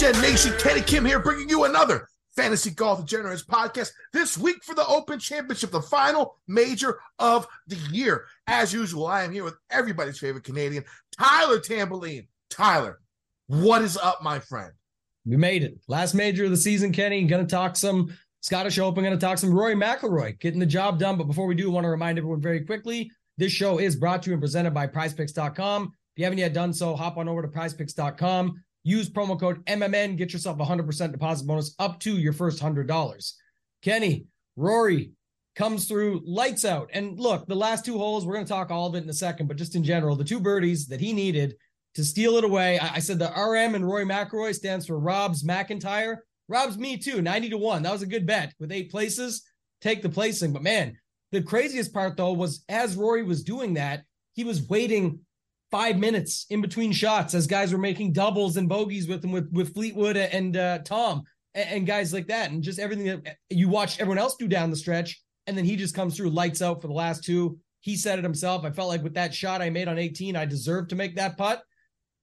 DJ Nation? Kenny Kim here, bringing you another Fantasy Golf Degenerates podcast this week for the Open Championship, the final major of the year. As usual, I am here with everybody's favorite Canadian, Tyler Tamboline. Tyler, what is up, my friend? We made it. Last major of the season, Kenny. Going to talk some Scottish Open. Going to talk some Rory McIlroy getting the job done. But before we do, want to remind everyone very quickly: this show is brought to you and presented by PrizePicks.com. If you haven't yet done so, hop on over to PrizePicks.com. Use promo code MMN. Get yourself a hundred percent deposit bonus up to your first hundred dollars. Kenny, Rory comes through lights out. And look, the last two holes, we're going to talk all of it in a second, but just in general, the two birdies that he needed to steal it away. I, I said the RM and Roy McIlroy stands for Rob's MacIntyre. Rob's me too, 90 to 1. That was a good bet with eight places. Take the placing. But man, the craziest part though was as Rory was doing that, he was waiting five minutes in between shots as guys were making doubles and bogeys with him with, with Fleetwood and uh, Tom and, and guys like that. And just everything that you watched everyone else do down the stretch. And then he just comes through lights out for the last two. He said it himself. I felt like with that shot I made on 18, I deserved to make that putt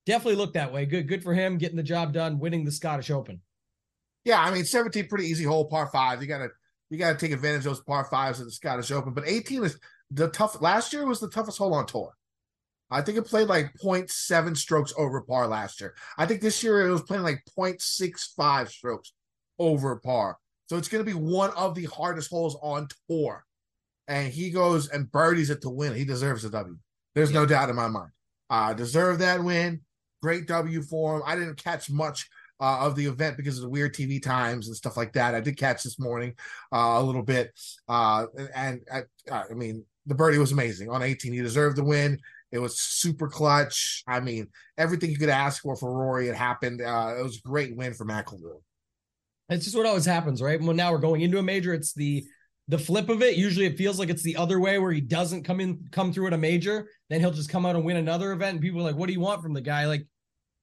definitely looked that way. Good, good for him getting the job done, winning the Scottish Open. Yeah, I mean, 17 pretty easy hole par five. You gotta you gotta take advantage of those par fives at the Scottish Open. But 18 is the tough last year was the toughest hole on tour. I think it played like 0.7 strokes over par last year. I think this year it was playing like 0.65 strokes over par. So it's going to be one of the hardest holes on tour. And he goes and birdies it to win. He deserves a W. There's yeah. no doubt in my mind. Uh, deserve that win great W for him. I didn't catch much uh, of the event because of the weird TV times and stuff like that. I did catch this morning uh, a little bit, uh, and, and I, I, mean the birdie was amazing on 18. He deserved the win. It was super clutch. I mean everything you could ask for for Rory. It happened. Uh, it was a great win for McIlroy. It's just what always happens, right? Well, now we're going into a major. It's the the flip of it. Usually, it feels like it's the other way where he doesn't come in, come through at a major, then he'll just come out and win another event. And people are like, "What do you want from the guy?" Like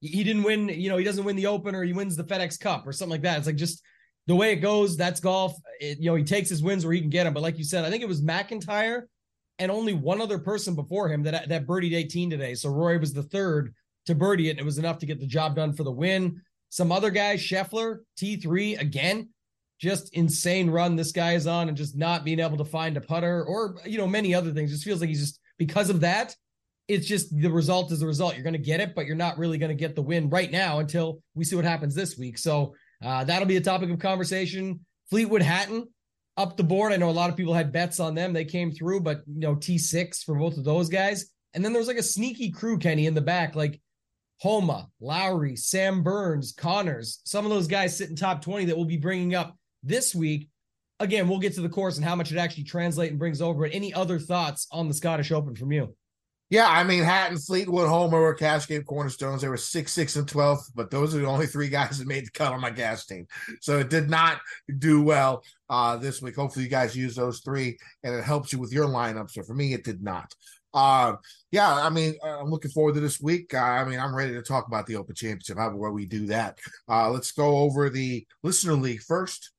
he didn't win, you know, he doesn't win the Open or he wins the FedEx Cup or something like that. It's like just the way it goes. That's golf. It, you know, he takes his wins where he can get them. But like you said, I think it was MacIntyre and only one other person before him that that birdied 18 today. So Roy was the third to birdie it, and it was enough to get the job done for the win. Some other guys, Scheffler, T3 again, just insane run this guy is on, and just not being able to find a putter or you know many other things. Just feels like he's just because of that it's just the result is the result. You're going to get it, but you're not really going to get the win right now until we see what happens this week. So uh, that'll be a topic of conversation. Fleetwood Hatton up the board. I know a lot of people had bets on them. They came through, but you know, T6 for both of those guys. And then there's like a sneaky crew, Kenny, in the back, like Homa, Lowry, Sam Burns, Conners, some of those guys sitting top 20 that we'll be bringing up this week. Again, we'll get to the course and how much it actually translates and brings over. But any other thoughts on the Scottish Open from you? Yeah, I mean Hatton, Fleetwood, Homa were cash game cornerstones. They were six, six, and twelve, but those are the only three guys that made the cut on my gas team. So it did not do well uh, this week. Hopefully, you guys use those three, and it helps you with your lineup. So for me, it did not. Uh, yeah, I mean, uh, I'm looking forward to this week. Uh, I mean, I'm ready to talk about the Open Championship. How about we do that? Uh, let's go over the listener league first.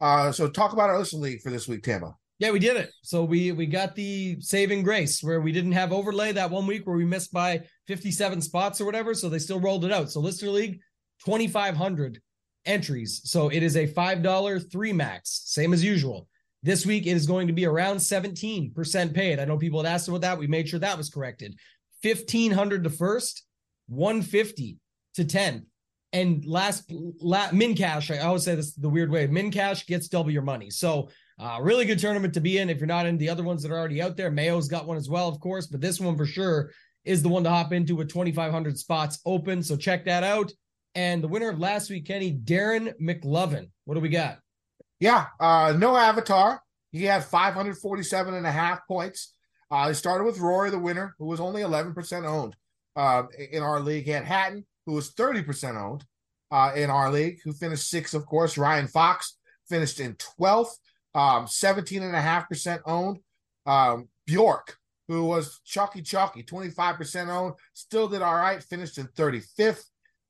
Uh, so talk about our listener league for this week, Tambo. Yeah, we did it. So we we got the saving grace where we didn't have overlay that one week where we missed by 57 spots or whatever. So they still rolled it out. So Listener League, 2,500 entries. So it is a $5 three max, same as usual. This week it is going to be around 17% paid. I know people had asked about that. We made sure that was corrected. 1500 to first, 150 to 10. And last, last min cash, I always say this the weird way. Min cash gets double your money. So uh, really good tournament to be in if you're not in the other ones that are already out there. Mayo's got one as well, of course, but this one for sure is the one to hop into with 2,500 spots open. So check that out. And the winner of last week, Kenny, Darren McLovin. What do we got? Yeah, uh, no avatar. He had 547 and a half points. Uh, he started with Rory, the winner, who was only 11% owned uh, in our league. He had Hatton, who was 30% owned uh, in our league, who finished sixth, of course. Ryan Fox finished in 12th um, 17.5% owned. Um, Bjork, who was chalky chalky, 25% owned, still did all right, finished in 35th.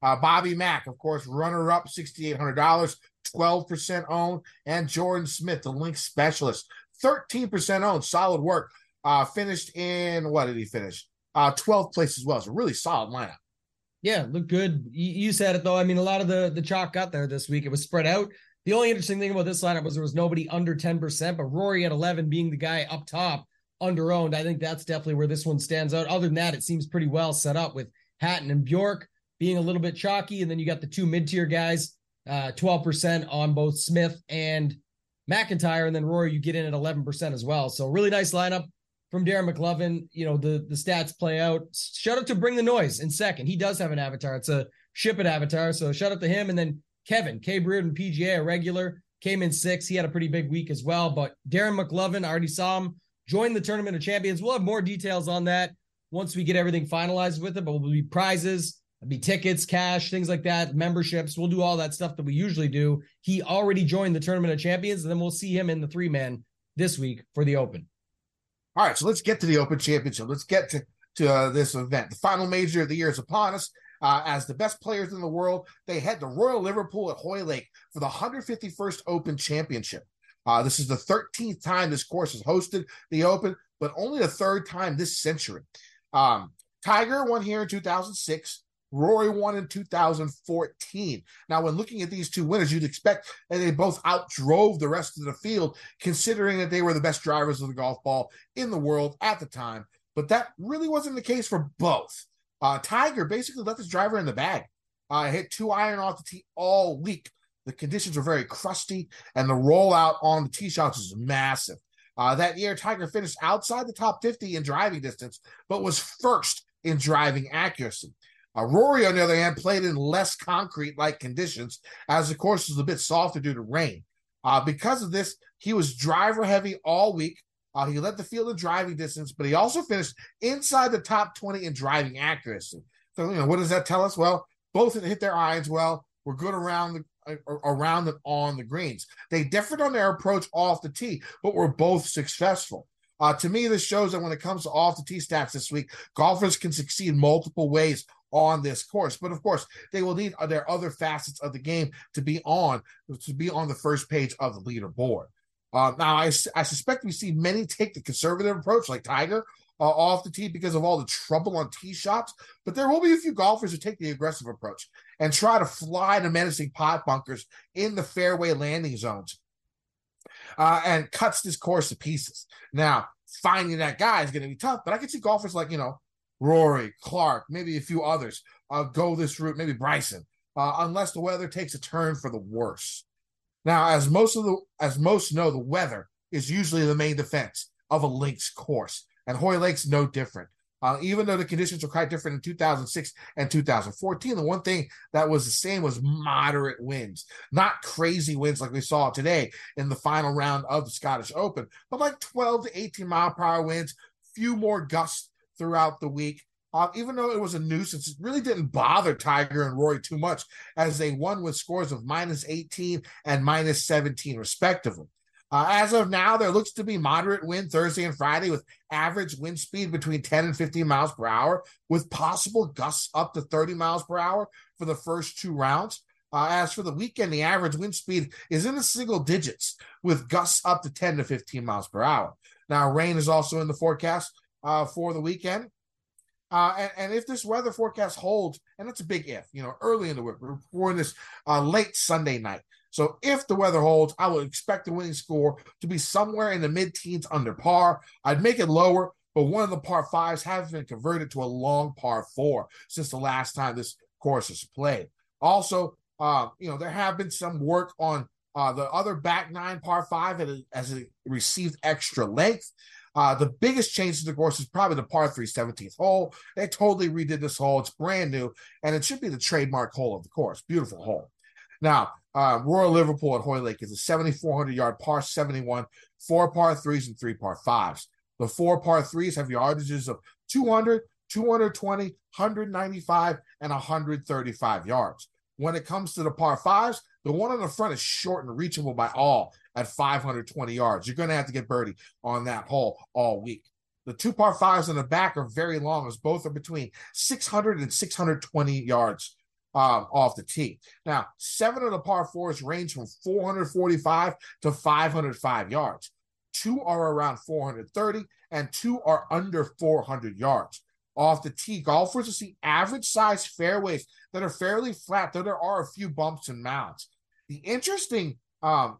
Uh, Bobby Mack, of course, runner up, $6,800, 12% owned. And Jordan Smith, the link specialist, 13% owned, solid work. Uh, finished in, what did he finish? Uh, 12th place as well. It's a really solid lineup. Yeah, look good. You, said it though. I mean, a lot of the the chalk got there this week. It was spread out. The only interesting thing about this lineup was there was nobody under 10%, but Rory at 11 being the guy up top under owned. I think that's definitely where this one stands out. Other than that, it seems pretty well set up with Hatton and Bjork being a little bit chalky. And then you got the two mid tier guys, uh, 12% on both Smith and MacIntyre. And then Rory, you get in at 11% as well. So really nice lineup from Darren McLovin. You know, the, the stats play out. Shout out to Bring the Noise in second. He does have an avatar. It's a ship it avatar. So shout out to him. And then Kevin, K. Brereton, PGA, a regular, came in six. He had a pretty big week as well. But Darren McLovin, I already saw him join the Tournament of Champions. We'll have more details on that once we get everything finalized with it, but we'll be prizes, be tickets, cash, things like that, memberships. We'll do all that stuff that we usually do. He already joined the Tournament of Champions, and then we'll see him in the three man this week for the Open. All right, so let's get to the Open Championship. Let's get to, to uh, this event. The final major of the year is upon us. Uh, as the best players in the world, they head to Royal Liverpool at Hoylake for the 151st Open Championship. Uh, this is the 13th time this course has hosted the Open, but only the third time this century. Um, Tiger won here in 2006. Rory won in 2014. Now, when looking at these two winners, you'd expect that they both outdrove the rest of the field, considering that they were the best drivers of the golf ball in the world at the time. But that really wasn't the case for both. Uh, Tiger basically left his driver in the bag. Uh, hit two iron off the tee all week. The conditions were very crusty, and the rollout on the tee shots was massive. Uh, that year, Tiger finished outside the top 50 in driving distance, but was first in driving accuracy. Uh, Rory, on the other hand, played in less concrete like conditions as the course was a bit softer due to rain. Uh, because of this, he was driver heavy all week. Uh, he led the field in driving distance, but he also finished inside the top 20 in driving accuracy. So, you know, what does that tell us? Well, both hit their irons well, were good around the around and on the greens. They differed on their approach off the tee, but were both successful. Uh, to me, this shows that when it comes to off the tee stats this week, golfers can succeed multiple ways on this course. But of course, they will need their other facets of the game to be on to be on the first page of the leaderboard. Uh, now, I, I suspect we see many take the conservative approach, like Tiger, uh, off the tee because of all the trouble on tee shots. But there will be a few golfers who take the aggressive approach and try to fly the menacing pot bunkers in the fairway landing zones uh, and cuts this course to pieces. Now, finding that guy is going to be tough, but I can see golfers like, you know, Rory, Clark, maybe a few others uh, go this route, maybe Bryson, uh, unless the weather takes a turn for the worse. Now, as most of the as most know, the weather is usually the main defense of a links course, and Hoylake's no different. Uh, even though the conditions were quite different in 2006 and 2014, the one thing that was the same was moderate winds, not crazy winds like we saw today in the final round of the Scottish Open, but like 12 to 18 mile per hour winds, few more gusts throughout the week. Uh, even though it was a nuisance, it really didn't bother Tiger and Rory too much as they won with scores of minus 18 and minus 17, respectively. Uh, as of now, there looks to be moderate wind Thursday and Friday with average wind speed between 10 and 15 miles per hour, with possible gusts up to 30 miles per hour for the first two rounds. Uh, as for the weekend, the average wind speed is in the single digits with gusts up to 10 to 15 miles per hour. Now, rain is also in the forecast uh, for the weekend. Uh, and, and, if this weather forecast holds, and that's a big if, you know, early in the week, we're recording this uh, late Sunday night. So if the weather holds, I would expect the winning score to be somewhere in the mid teens under par. I'd make it lower, but one of the par fives has been converted to a long par four since the last time this course was played. Also, uh, you know, there have been some work on uh, the other back nine par five as it received extra length. Uh, the biggest change to the course is probably the par 3 17th hole. They totally redid this hole. It's brand new, and it should be the trademark hole of the course. Beautiful hole. Now, uh, Royal Liverpool at Hoylake is a 7,400 yard par 71, four par threes and three par fives. The four par threes have yardages of 200, 220, 195, and 135 yards. When it comes to the par fives, the one on the front is short and reachable by all at 520 yards. You're going to have to get birdie on that hole all week. The two par fives in the back are very long, as both are between 600 and 620 yards um, off the tee. Now, seven of the par fours range from 445 to 505 yards. Two are around 430, and two are under 400 yards. Off the tee. Golfers will see average size fairways that are fairly flat, though there are a few bumps and mounds. The interesting um,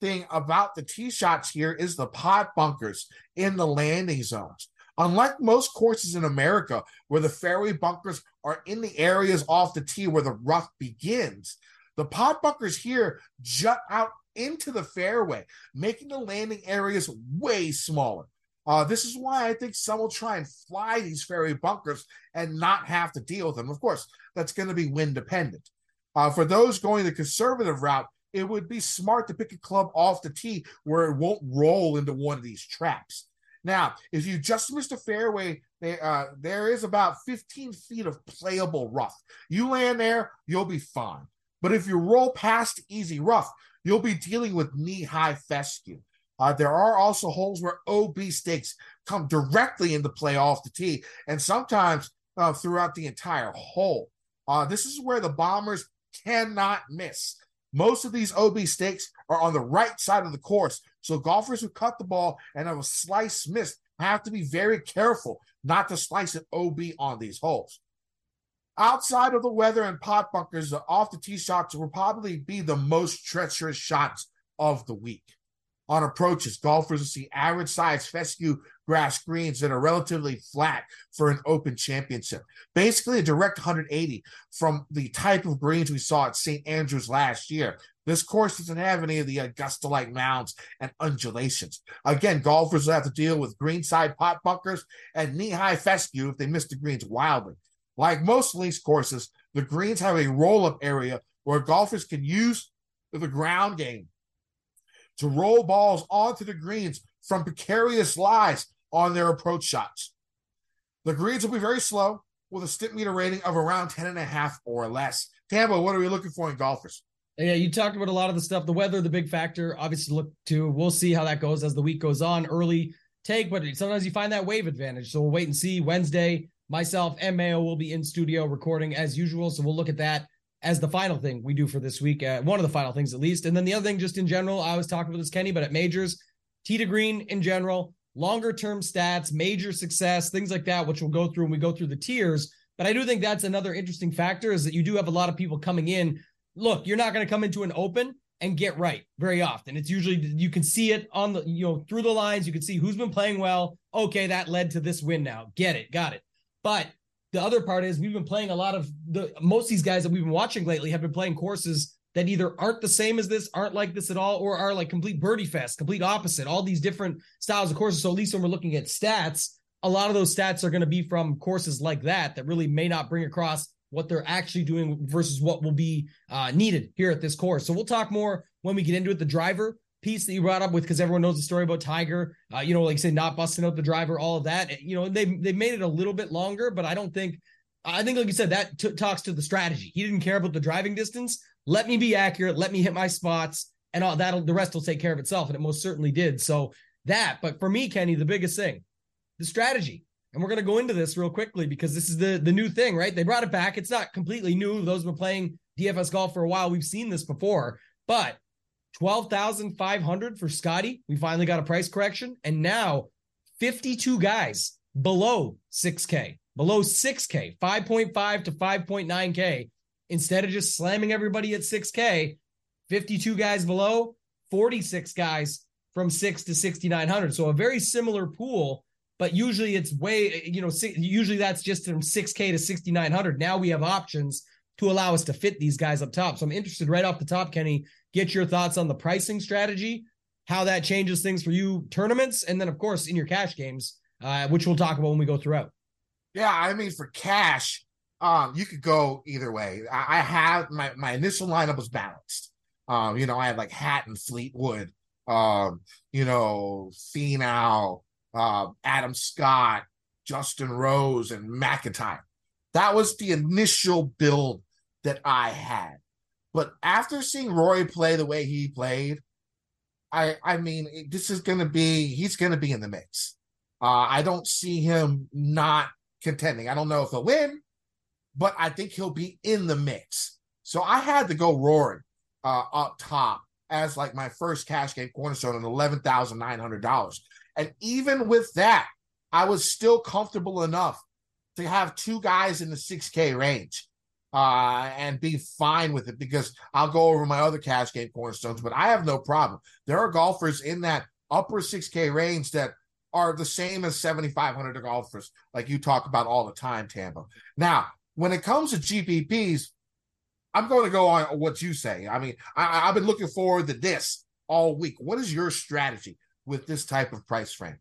thing about the tee shots here is the pot bunkers in the landing zones. Unlike most courses in America, where the fairway bunkers are in the areas off the tee where the rough begins, the pot bunkers here jut out into the fairway, making the landing areas way smaller. Uh, this is why I think some will try and fly these fairy bunkers and not have to deal with them. Of course, that's going to be wind dependent. Uh, for those going the conservative route, it would be smart to pick a club off the tee where it won't roll into one of these traps. Now, if you just missed a fairway, uh, there is about 15 feet of playable rough. You land there, you'll be fine. But if you roll past easy rough, you'll be dealing with knee high fescue. Uh, there are also holes where OB stakes come directly into play off the tee, and sometimes uh, throughout the entire hole. Uh, this is where the Bombers cannot miss. Most of these OB stakes are on the right side of the course, so golfers who cut the ball and have a slice missed have to be very careful not to slice an OB on these holes. Outside of the weather and pot bunkers, the off the tee shots will probably be the most treacherous shots of the week. On approaches, golfers will see average size fescue grass greens that are relatively flat for an open championship. Basically, a direct 180 from the type of greens we saw at St. Andrews last year. This course doesn't have any of the Augusta like mounds and undulations. Again, golfers will have to deal with greenside pot bunkers and knee high fescue if they miss the greens wildly. Like most links courses, the greens have a roll up area where golfers can use the ground game to roll balls onto the greens from precarious lies on their approach shots. The greens will be very slow with a Stimpmeter rating of around 10 and a half or less. Tambo, what are we looking for in golfers? Yeah, you talked about a lot of the stuff. The weather, the big factor, obviously look to. We'll see how that goes as the week goes on. Early take, but sometimes you find that wave advantage. So we'll wait and see. Wednesday, Myself and Mayo will be in studio recording as usual. So we'll look at that as the final thing we do for this week. Uh, one of the final things, at least. And then the other thing, just in general, I was talking with this Kenny, but at majors, tee to green in general, longer term stats, major success, things like that, which we'll go through when we go through the tiers. But I do think that's another interesting factor is that you do have a lot of people coming in. Look, you're not going to come into an open and get right very often. It's usually you can see it on the you know through the lines. You can see who's been playing well. Okay, that led to this win. Now get it, got it. But the other part is we've been playing a lot of the most of these guys that we've been watching lately have been playing courses that either aren't the same as this, aren't like this at all, or are like complete birdie fest, complete opposite, all these different styles of courses. So at least when we're looking at stats, a lot of those stats are going to be from courses like that that really may not bring across what they're actually doing versus what will be uh, needed here at this course. So we'll talk more when we get into it. The driver piece that you brought up with because everyone knows the story about Tiger. Uh, you know, like say not busting out the driver, all of that. You know, they they made it a little bit longer, but I don't think. I think, like you said, that t- talks to the strategy. He didn't care about the driving distance. Let me be accurate. Let me hit my spots, and all that. The rest will take care of itself, and it most certainly did. So that. But for me, Kenny, the biggest thing, the strategy. And we're going to go into this real quickly because this is the the new thing, right? They brought it back. It's not completely new. Those who have been playing DFS golf for a while, we've seen this before. But 12,500 for Scotty. We finally got a price correction. And now 52 guys below 6K, below 6K, 5.5 to 5.9K. Instead of just slamming everybody at 6K, 52 guys below, 46 guys from 6 to 6,900. So a very similar pool, but usually it's way, you know, usually that's just from 6K to 6,900. Now we have options to allow us to fit these guys up top. So I'm interested right off the top, Kenny, get your thoughts on the pricing strategy, how that changes things for you tournaments, and then of course in your cash games, uh, which we'll talk about when we go throughout. Yeah, I mean for cash, um, you could go either way. I, I have my my initial lineup was balanced. Um, you know, I had like Hatton, Fleetwood, um, you know, Finau, uh, Adam Scott, Justin Rose, and MacIntyre. That was the initial build that I had. But after seeing Rory play the way he played, I I mean this is going to be he's going to be in the mix. Uh, I don't see him not contending. I don't know if he'll win, but I think he'll be in the mix. So I had to go Rory uh, up top as like my first cash game cornerstone at eleven thousand nine hundred dollars. And even with that, I was still comfortable enough to have two guys in the 6K range uh, and be fine with it because I'll go over my other cash game cornerstones, but I have no problem. There are golfers in that upper 6K range that are the same as 7,500 golfers, like you talk about all the time, Tambo. Now, when it comes to GPPs, I'm going to go on what you say. I mean, I, have been looking forward to this all week. What is your strategy with this type of price frame?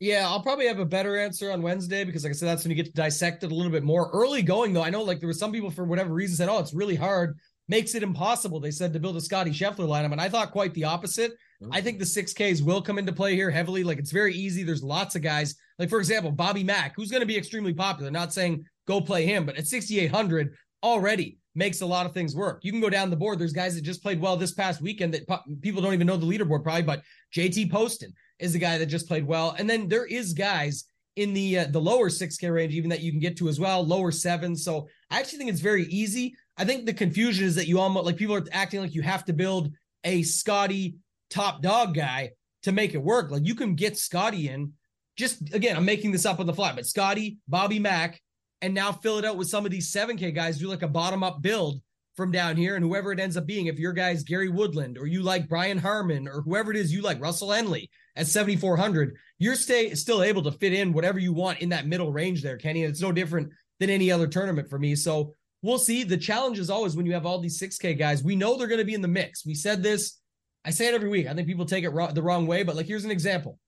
Yeah, I'll probably have a better answer on Wednesday because, like I said, that's when you get to dissect it a little bit more. Early going, though, I know like there were some people for whatever reason said, oh, it's really hard, makes it impossible. They said to build a Scotty Scheffler lineup. And I thought quite the opposite. I think the 6Ks will come into play here heavily. Like it's very easy. There's lots of guys, like for example, Bobby Mack, who's going to be extremely popular. Not saying go play him, but at 6,800 already makes a lot of things work. You can go down the board. There's guys that just played well this past weekend that people don't even know the leaderboard probably, but JT Poston is the guy that just played well. And then there is guys in the uh, the lower 6K range even that you can get to as well, lower 7. So I actually think it's very easy. I think the confusion is that you almost like people are acting like you have to build a Scotty top dog guy to make it work. Like you can get Scotty in just again, I'm making this up on the fly, but Scotty, Bobby Mack, and now fill it out with some of these 7K guys, do like a bottom up build from down here. And whoever it ends up being, if your guy's Gary Woodland or you like Brian Harman or whoever it is you like, Russell Henley at 7,400, you're stay, still able to fit in whatever you want in that middle range there, Kenny. And it's no different than any other tournament for me. So we'll see. The challenge is always when you have all these 6K guys, we know they're going to be in the mix. We said this, I say it every week. I think people take it the wrong way, but like here's an example.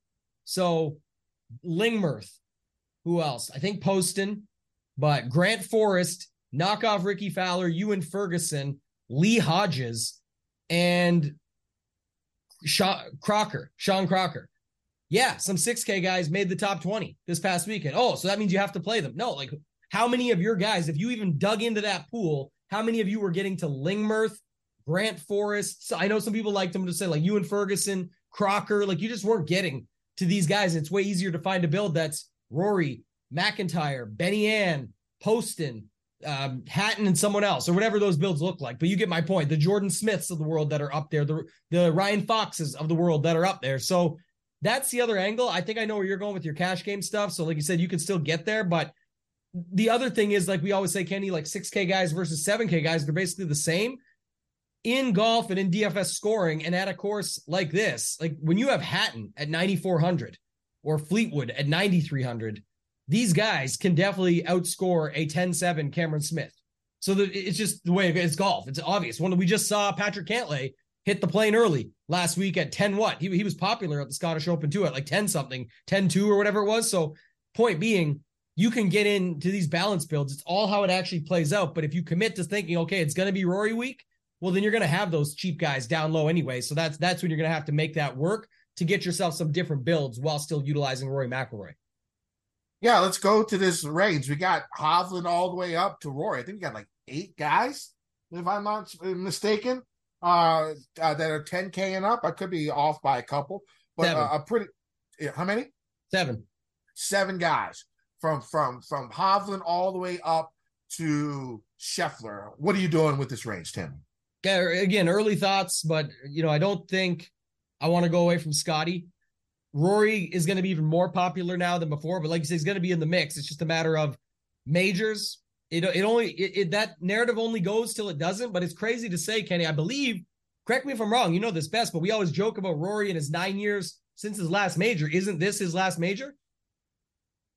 So Lingmerth, who else? I think Poston, but Grant Forrest, knock off Rickie Fowler, Ewan Ferguson, Lee Hodges, and Sean Crocker, Sean Crocker. Yeah, some 6K guys made the top 20 this past weekend. Oh, so that means you have to play them. No, like how many of your guys, if you even dug into that pool, how many of you were getting to Lingmerth, Grant Forrest? I know some people liked them to say like Ewan Ferguson, Crocker, like you just weren't getting to these guys. It's way easier to find a build that's Rory, MacIntyre, Benny An, Poston, um, Hatton, and someone else, or whatever those builds look like. But you get my point. The Jordan Smiths of the world that are up there, the the Ryan Foxes of the world that are up there. So that's the other angle. I think I know where you're going with your cash game stuff. So, like you said, you can still get there. But the other thing is, like we always say, Kenny, like 6K guys versus 7K guys, they're basically the same in golf and in DFS scoring. And at a course like this, like when you have Hatton at 9,400 or Fleetwood at 9,300, these guys can definitely outscore a 10-7 Cameron Smith. So the, it's just the way it's golf. It's obvious. When we just saw Patrick Cantlay hit the plane early last week at 10 what? He, he was popular at the Scottish Open too at like 10 something, 10 2 or whatever it was. So point being, you can get into these balance builds. It's all how it actually plays out. But if you commit to thinking, okay, it's going to be Rory week, well, then you're going to have those cheap guys down low anyway. So that's that's when you're going to have to make that work to get yourself some different builds while still utilizing Rory McIlroy. Yeah, let's go to this range. We got Hovland all the way up to Rory. I think we got like eight guys, if I'm not mistaken, uh, uh that are 10k and up. I could be off by a couple, but uh, a pretty. Yeah, how many? Seven. Seven guys from from from Hovland all the way up to Scheffler. What are you doing with this range, Tim? Yeah, again, early thoughts, but you know, I don't think I want to go away from Scotty. Rory is going to be even more popular now than before, but like you say, he's going to be in the mix. It's just a matter of majors. It it only it, it, that narrative only goes till it doesn't. But it's crazy to say, Kenny. I believe. Correct me if I'm wrong. You know this best, but we always joke about Rory and his nine years since his last major. Isn't this his last major?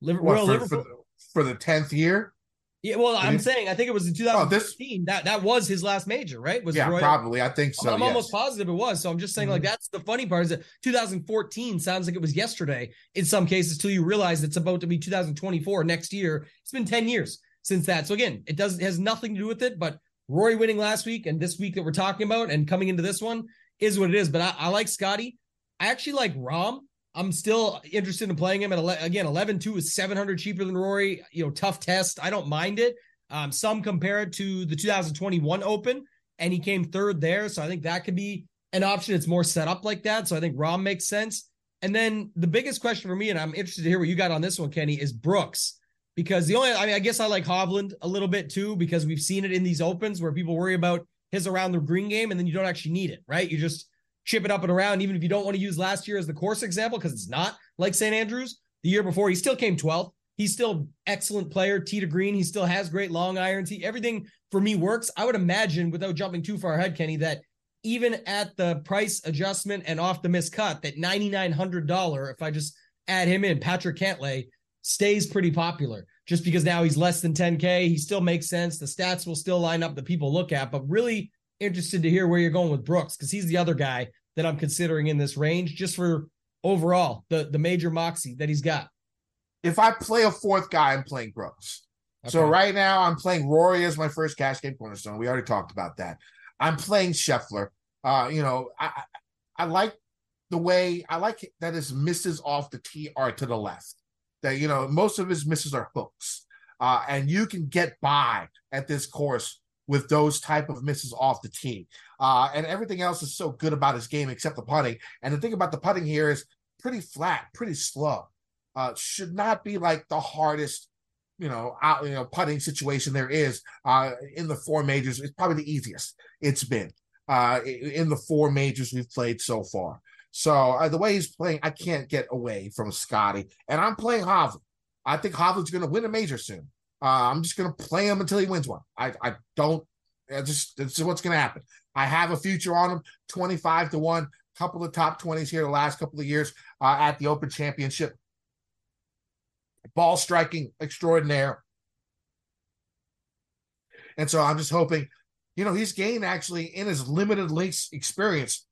Liverpool, what, for, for the tenth year. Yeah, well, I'm saying I think it was in 2015. Oh, this, that that was his last major, right? Was yeah, probably. I think so. I'm, yes. almost positive it was. So I'm just saying, mm-hmm. like, that's the funny part is that 2014 sounds like it was yesterday in some cases till you realize it's about to be 2024 next year. It's been 10 years since that. So again, it does it has nothing to do with it. But Rory winning last week and this week that we're talking about and coming into this one is what it is. But I, I like Scotty. I actually like Rahm. I'm still interested in playing him at 11, again 11 2 is 700 cheaper than Rory. You know, tough test. I don't mind it. Um, some compare it to the 2021 Open, and he came third there. So I think that could be an option. It's more set up like that. So I think Rahm makes sense. And then the biggest question for me, and I'm interested to hear what you got on this one, Kenny, is Brooks. Because the only, I mean, I guess I like Hovland a little bit too, because we've seen it in these opens where people worry about his around the green game and then you don't actually need it, right? You just chip it up and around, even if you don't want to use last year as the course example, because it's not like St. Andrews. The year before, he still came 12th. He's still excellent player, tee to green. He still has great long irons. He everything for me works. I would imagine, without jumping too far ahead, Kenny, that even at the price adjustment and off the miscut, that ninety nine hundred dollar, if I just add him in, Patrick Cantlay stays pretty popular just because now he's less than 10K. He still makes sense. The stats will still line up the people look at, but really interested to hear where you're going with Brooks because he's the other guy that I'm considering in this range just for overall the, the major moxie that he's got. If I play a fourth guy, I'm playing Brooks. Okay. So right now I'm playing Rory as my first cash game cornerstone. We already talked about that. I'm playing Scheffler. Uh, you know, I, I, I like the way I like that his misses off the tee are to the left that you know most of his misses are hooks, uh, and you can get by at this course with those type of misses off the tee. Uh, and everything else is so good about his game except the putting. And the thing about the putting here is pretty flat, pretty slow. Uh, should not be like the hardest, you know, out, you know, putting situation there is uh, in the four majors. It's probably the easiest it's been uh, in the four majors we've played so far. So uh, the way he's playing, I can't get away from Scotty. And I'm playing Hovland. I think Hovland's going to win a major soon. Uh, I'm just going to play him until he wins one. I, I don't. I just this is what's going to happen. I have a future on him, 25 to one. Couple of top 20s here the last couple of years uh, at the Open Championship. Ball striking extraordinaire. And so I'm just hoping, you know, he's gained actually in his limited links experience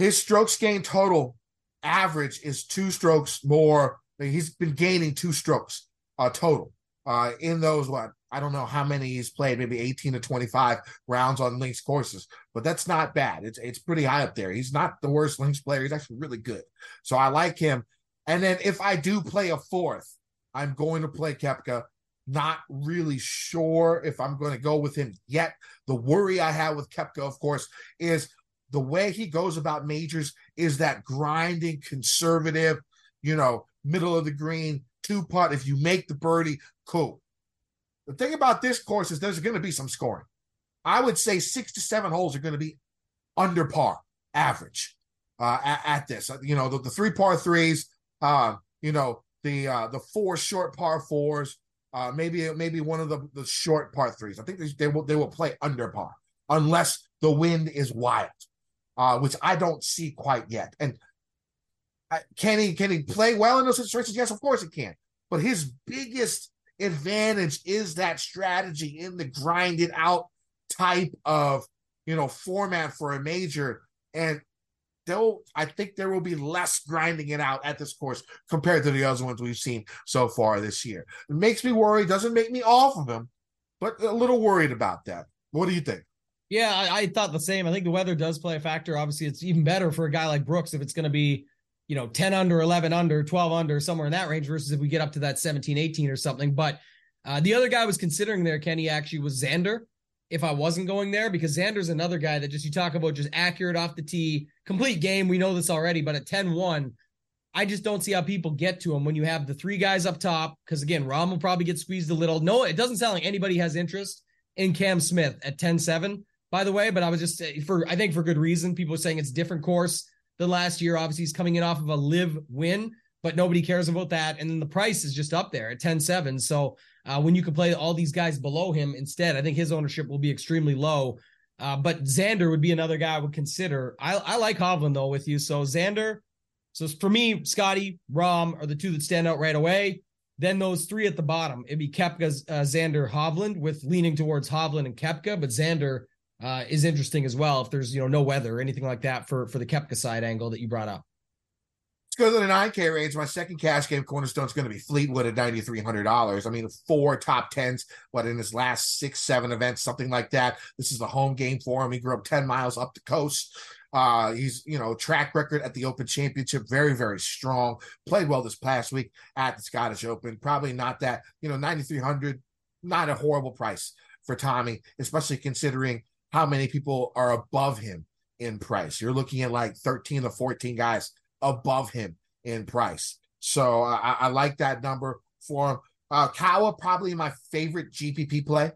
his strokes gained total average is two strokes more. He's been gaining two strokes uh, total uh, in those what I don't know how many he's played, maybe 18 to 25 rounds on links courses, but that's not bad. It's it's pretty high up there. He's not the worst links player. He's actually really good. So I like him. And then if I do play a fourth, I'm going to play Koepka. Not really sure if I'm going to go with him yet. The worry I have with Koepka, of course, is the way he goes about majors is that grinding, conservative, you know, middle of the green, two putt. If you make the birdie, cool. The thing about this course is there's going to be some scoring. I would say six to seven holes are going to be under par average uh, at, at, this. You know, the, the three par threes, uh, you know, the uh, the four short par fours, uh, maybe maybe one of the, the short par threes. I think they, they will they will play under par unless the wind is wild uh, which I don't see quite yet. And can he can he play well in those situations? Yes, of course he can. But his biggest advantage is that strategy in the grinded out type of you know format for a major. And though I think there will be less grinding it out at this course compared to the other ones we've seen so far this year. It makes me worry. Doesn't make me off of him, but a little worried about that. What do you think? Yeah, I, I, thought the same. I think the weather does play a factor. Obviously, it's even better for a guy like Brooks if it's going to be, you know, 10 under, 11 under, 12 under, somewhere in that range versus if we get up to that 17, 18 or something. But uh, the other guy I was considering there, Kenny, actually was Xander. If I wasn't going there, because Xander's another guy that just you talk about just accurate off the tee, complete game. We know this already, but at 10 1, I just don't see how people get to him when you have the three guys up top. Because again, Rahm will probably get squeezed a little. No, it doesn't sound like anybody has interest in Cam Smith at 10 7 by the way, but I was just for I think for good reason. People are saying it's different course than last year. Obviously, he's coming in off of a live win, but nobody cares about that. And then the price is just up there at 10-7. So uh, when you can play all these guys below him instead, I think his ownership will be extremely low. Uh, but Xander would be another guy I would consider. I, I like Hovland though with you. So Xander, so for me, Scotty, Rahm are the two that stand out right away. Then those three at the bottom, it'd be Koepka, uh, Xander, Hovland, with leaning towards Hovland and Koepka, but Xander uh, is interesting as well. If there's you know no weather or anything like that for for the Koepka side angle that you brought up. Let's go to the 9K range. My second cash game cornerstone is going to be Fleetwood at $9,300. I mean, four top tens, what in his last six, seven events, something like that. This is the home game for him. He grew up 10 miles up the coast. Uh, he's, you know, track record at the Open Championship, very, very strong. Played well this past week at the Scottish Open. Probably not that, you know, 9,300, not a horrible price for Tommy, especially considering how many people are above him in price. You're looking at like 13 to 14 guys above him in price. So I, I like that number for him. Uh, Kawa, probably my favorite GPP play,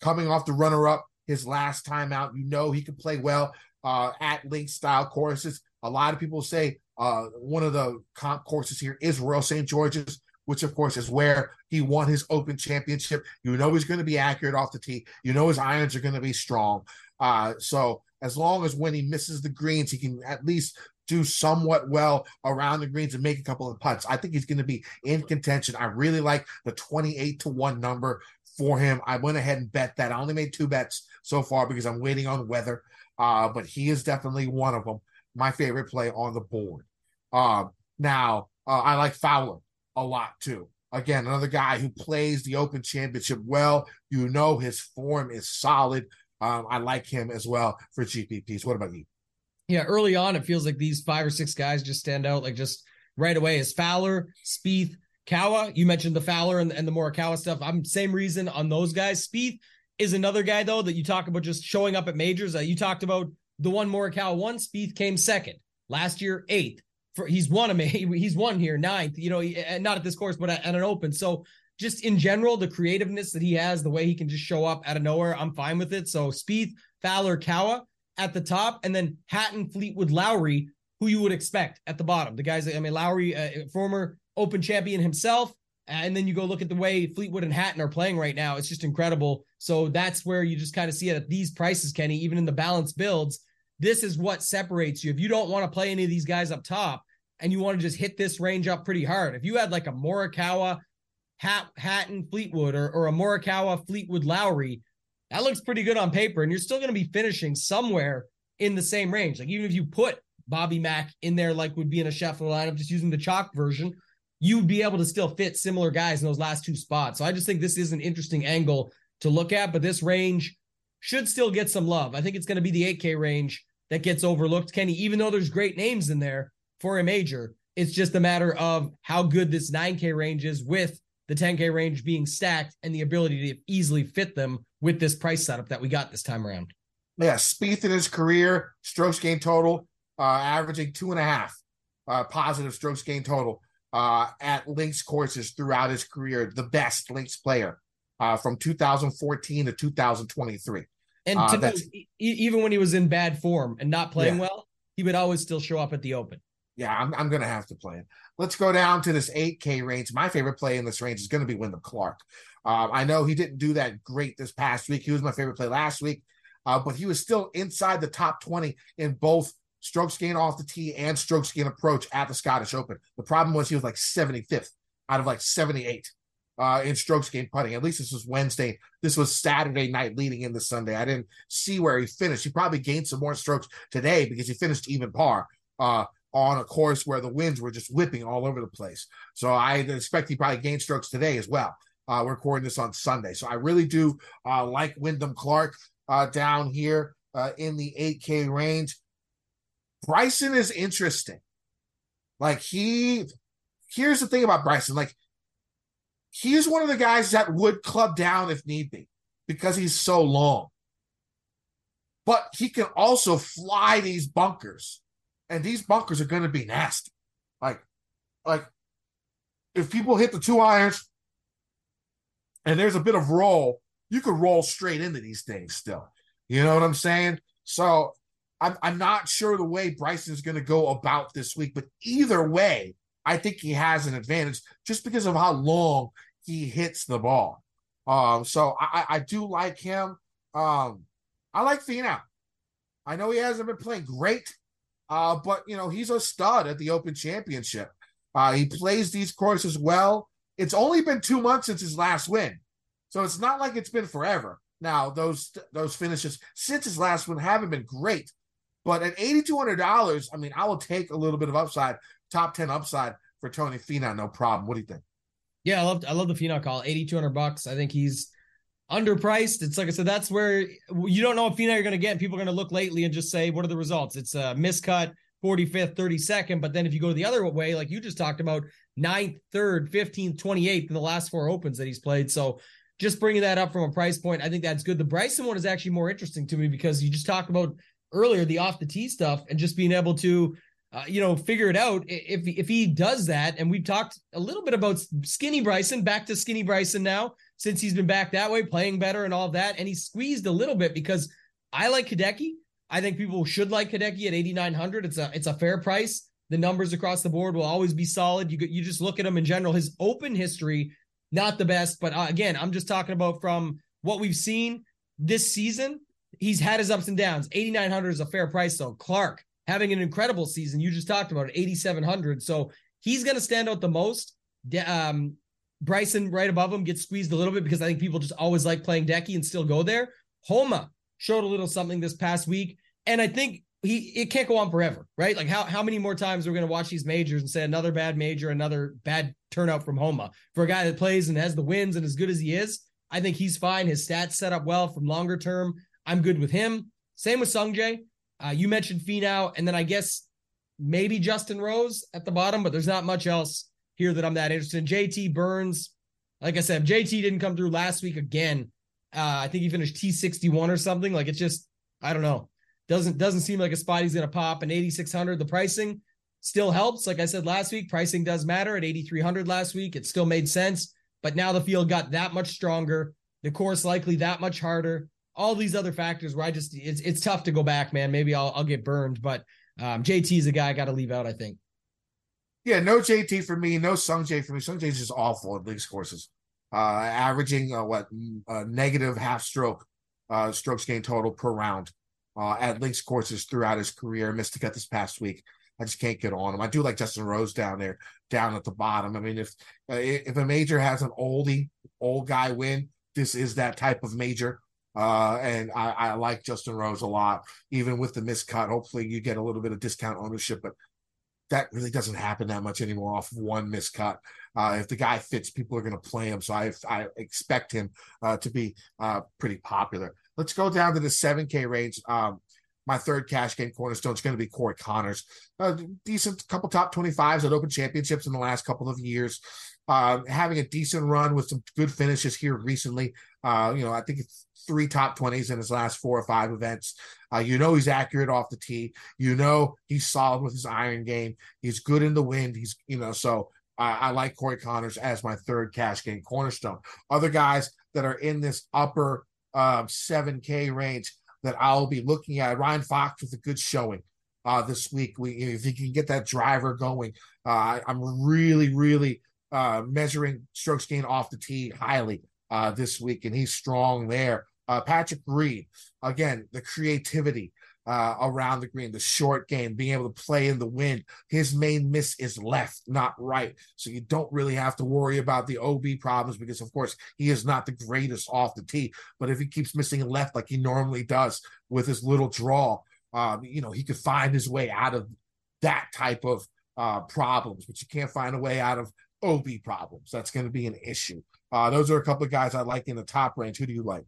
coming off the runner up his last time out. You know he could play well uh, at link style courses. A lot of people say uh, one of the comp courses here is Royal St. George's, which of course is where he won his Open Championship. You know he's going to be accurate off the tee. You know his irons are going to be strong. Uh, so as long as when he misses the greens, he can at least do somewhat well around the greens and make a couple of putts. I think he's going to be in contention. I really like the 28 to 1 number for him. I went ahead and bet that. I only made two bets so far because I'm waiting on weather. Uh, but he is definitely one of them. My favorite play on the board. Um, now, uh, I like Fowler a lot too. Again, another guy who plays the Open Championship well. You know his form is solid. Um, I like him as well for GPPs. What about you? Yeah, early on, it feels like these five or six guys just stand out like just right away. Is Fowler, Spieth, Kawa. You mentioned the Fowler and, and the Morikawa stuff. I'm same reason on those guys. Spieth is another guy though that you talk about just showing up at majors. Uh, you talked about the one Morikawa one. Spieth came second last year, eighth. For he's won a he's won here ninth. You know, not at this course, but at, at an Open. So just in general, the creativeness that he has, the way he can just show up out of nowhere, I'm fine with it. So Spieth, Fowler, Kawa at the top, and then Hatton, Fleetwood, Lowry, who you would expect at the bottom. The guys, I mean, Lowry, uh, former Open champion himself, and then you go look at the way Fleetwood and Hatton are playing right now. It's just incredible. So that's where you just kind of see it at these prices, Kenny, even in the balanced builds. This is what separates you. If you don't want to play any of these guys up top and you want to just hit this range up pretty hard, if you had like a Morikawa, Hat, Hatton, Fleetwood, or, or a Morikawa, Fleetwood, Lowry, that looks pretty good on paper, and you're still going to be finishing somewhere in the same range. Like even if you put Bobby Mack in there, like would be in a Scheffler lineup, just using the chalk version, you'd be able to still fit similar guys in those last two spots. So I just think this is an interesting angle to look at, but this range should still get some love. I think it's going to be the 8K range that gets overlooked, Kenny, even though there's great names in there for a major. It's just a matter of how good this 9K range is with the 10K range being stacked and the ability to easily fit them with this price setup that we got this time around. Yeah, Spieth in his career, strokes gain total, uh, averaging two and a half uh, positive strokes gain total uh, at links courses throughout his career, the best links player uh, from 2014 to 2023. And uh, to even when he was in bad form and not playing yeah. well, he would always still show up at the Open. Yeah, I'm, I'm going to have to play it. Let's go down to this 8K range. My favorite play in this range is going to be Wyndham Clark. Um, I know he didn't do that great this past week. He was my favorite play last week, uh, but he was still inside the top 20 in both strokes gain off the tee and strokes gain approach at the Scottish Open. The problem was he was like 75th out of like 78 uh, in strokes gain putting. At least this was Wednesday. This was Saturday night leading into Sunday. I didn't see where he finished. He probably gained some more strokes today because he finished even par. Uh, on a course where the winds were just whipping all over the place. So I expect he probably gained strokes today as well. Uh, we're recording this on Sunday. So I really do uh, like Wyndham Clark uh, down here uh, in the 8K range. Bryson is interesting. Like he, here's the thing about Bryson. Like he's one of the guys that would club down if need be because he's so long. But he can also fly these bunkers and these bunkers are going to be nasty. Like, like if people hit the two irons and there's a bit of roll, you could roll straight into these things still. You know what I'm saying? So I'm I'm not sure the way Bryson's going to go about this week, but either way, I think he has an advantage just because of how long he hits the ball. Um, so I, I do like him. Um, I like Finau. I know he hasn't been playing great, uh, but you know, he's a stud at the Open Championship. Uh, he plays these courses well. It's only been two months since his last win, so it's not like it's been forever. Now those those finishes since his last win haven't been great, but at eighty two hundred dollars, I mean, I will take a little bit of upside, top ten upside for Tony Finau, no problem. What do you think? Yeah, I love I love the Finau call, eighty two hundred bucks. I think he's underpriced. It's like I said, that's where you don't know if Finau you're going to get. And People are going to look lately and just say, what are the results? It's a miscut, 45th, 32nd. But then if you go the other way, like you just talked about, 9th, 3rd, 15th, 28th in the last four opens that he's played. So just bringing that up from a price point, I think that's good. The Bryson one is actually more interesting to me because you just talked about earlier the off the tee stuff and just being able to uh, you know, figure it out if if he does that. And we've talked a little bit about skinny Bryson, back to skinny Bryson now since he's been back that way, playing better and all of that. And he squeezed a little bit because I like Hideki. I think people should like Hideki at 8,900. It's a it's a fair price. the numbers across the board will always be solid. You you just look at him in general. His open history, not the best, but uh, again, I'm just talking about from what we've seen this season. He's had his ups and downs. 8,900 is a fair price though. Clark having an incredible season. You just talked about it, 8,700. So he's going to stand out the most. Um, Bryson right above him gets squeezed a little bit because I think people just always like playing Decky and still go there. Homa showed a little something this past week. And I think he it can't go on forever, right? Like how how many more times we're we going to watch these majors and say another bad major, another bad turnout from Homa for a guy that plays and has the wins and as good as he is? I think he's fine. His stats set up well from longer term. I'm good with him. Same with Sungjae. Uh, you mentioned Finau, and then I guess maybe Justin Rose at the bottom, but there's not much else here that I'm that interested in. JT Burns, like I said, JT didn't come through last week again. Uh, I think he finished T61 or something. Like it's just, I don't know. Doesn't doesn't seem like a spot he's gonna pop. And 8600, the pricing still helps. Like I said last week, pricing does matter at 8300 last week. It still made sense, but now the field got that much stronger. The course likely that much harder. All these other factors where I just it's it's tough to go back, man. Maybe I'll I'll get burned, but um, JT is a guy I got to leave out. I think. Yeah, no JT for me, no Sungjae for me. Sung is just awful at links courses, uh, averaging uh, what uh, negative half stroke uh, strokes gain total per round uh, at links courses throughout his career. Missed to cut this past week. I just can't get on him. I do like Justin Rose down there, down at the bottom. I mean, if uh, if a major has an oldie old guy win, this is that type of major. Uh, and I, I like Justin Rose a lot, even with the miscut. Hopefully, you get a little bit of discount ownership, but that really doesn't happen that much anymore off one miscut. Uh, if the guy fits, people are going to play him. So I, I expect him uh, to be uh, pretty popular. Let's go down to the 7K range. Um, my third cash game cornerstone is going to be Corey Conners. A decent couple top 25s at Open Championships in the last couple of years. Uh, having a decent run with some good finishes here recently. Uh, you know, I think it's three top 20s in his last four or five events. Uh, you know, he's accurate off the tee. You know, he's solid with his iron game. He's good in the wind. He's, you know, so I like Corey Conners as my third cash game cornerstone. Other guys that are in this upper uh, 7K range that I'll be looking at. Ryan Fox with a good showing uh, this week. We, if he can get that driver going, uh, I'm really, really uh, measuring strokes gain off the tee highly uh, this week, and he's strong there. Uh, Patrick Reed, again, the creativity, uh, around the green, the short game, being able to play in the wind. His main miss is left, not right. So you don't really have to worry about the OB problems because, of course, he is not the greatest off the tee. But if he keeps missing left like he normally does with his little draw, um, you know, he could find his way out of that type of uh, problems, but you can't find a way out of OB problems. That's going to be an issue. Uh, those are a couple of guys I like in the top range. Who do you like?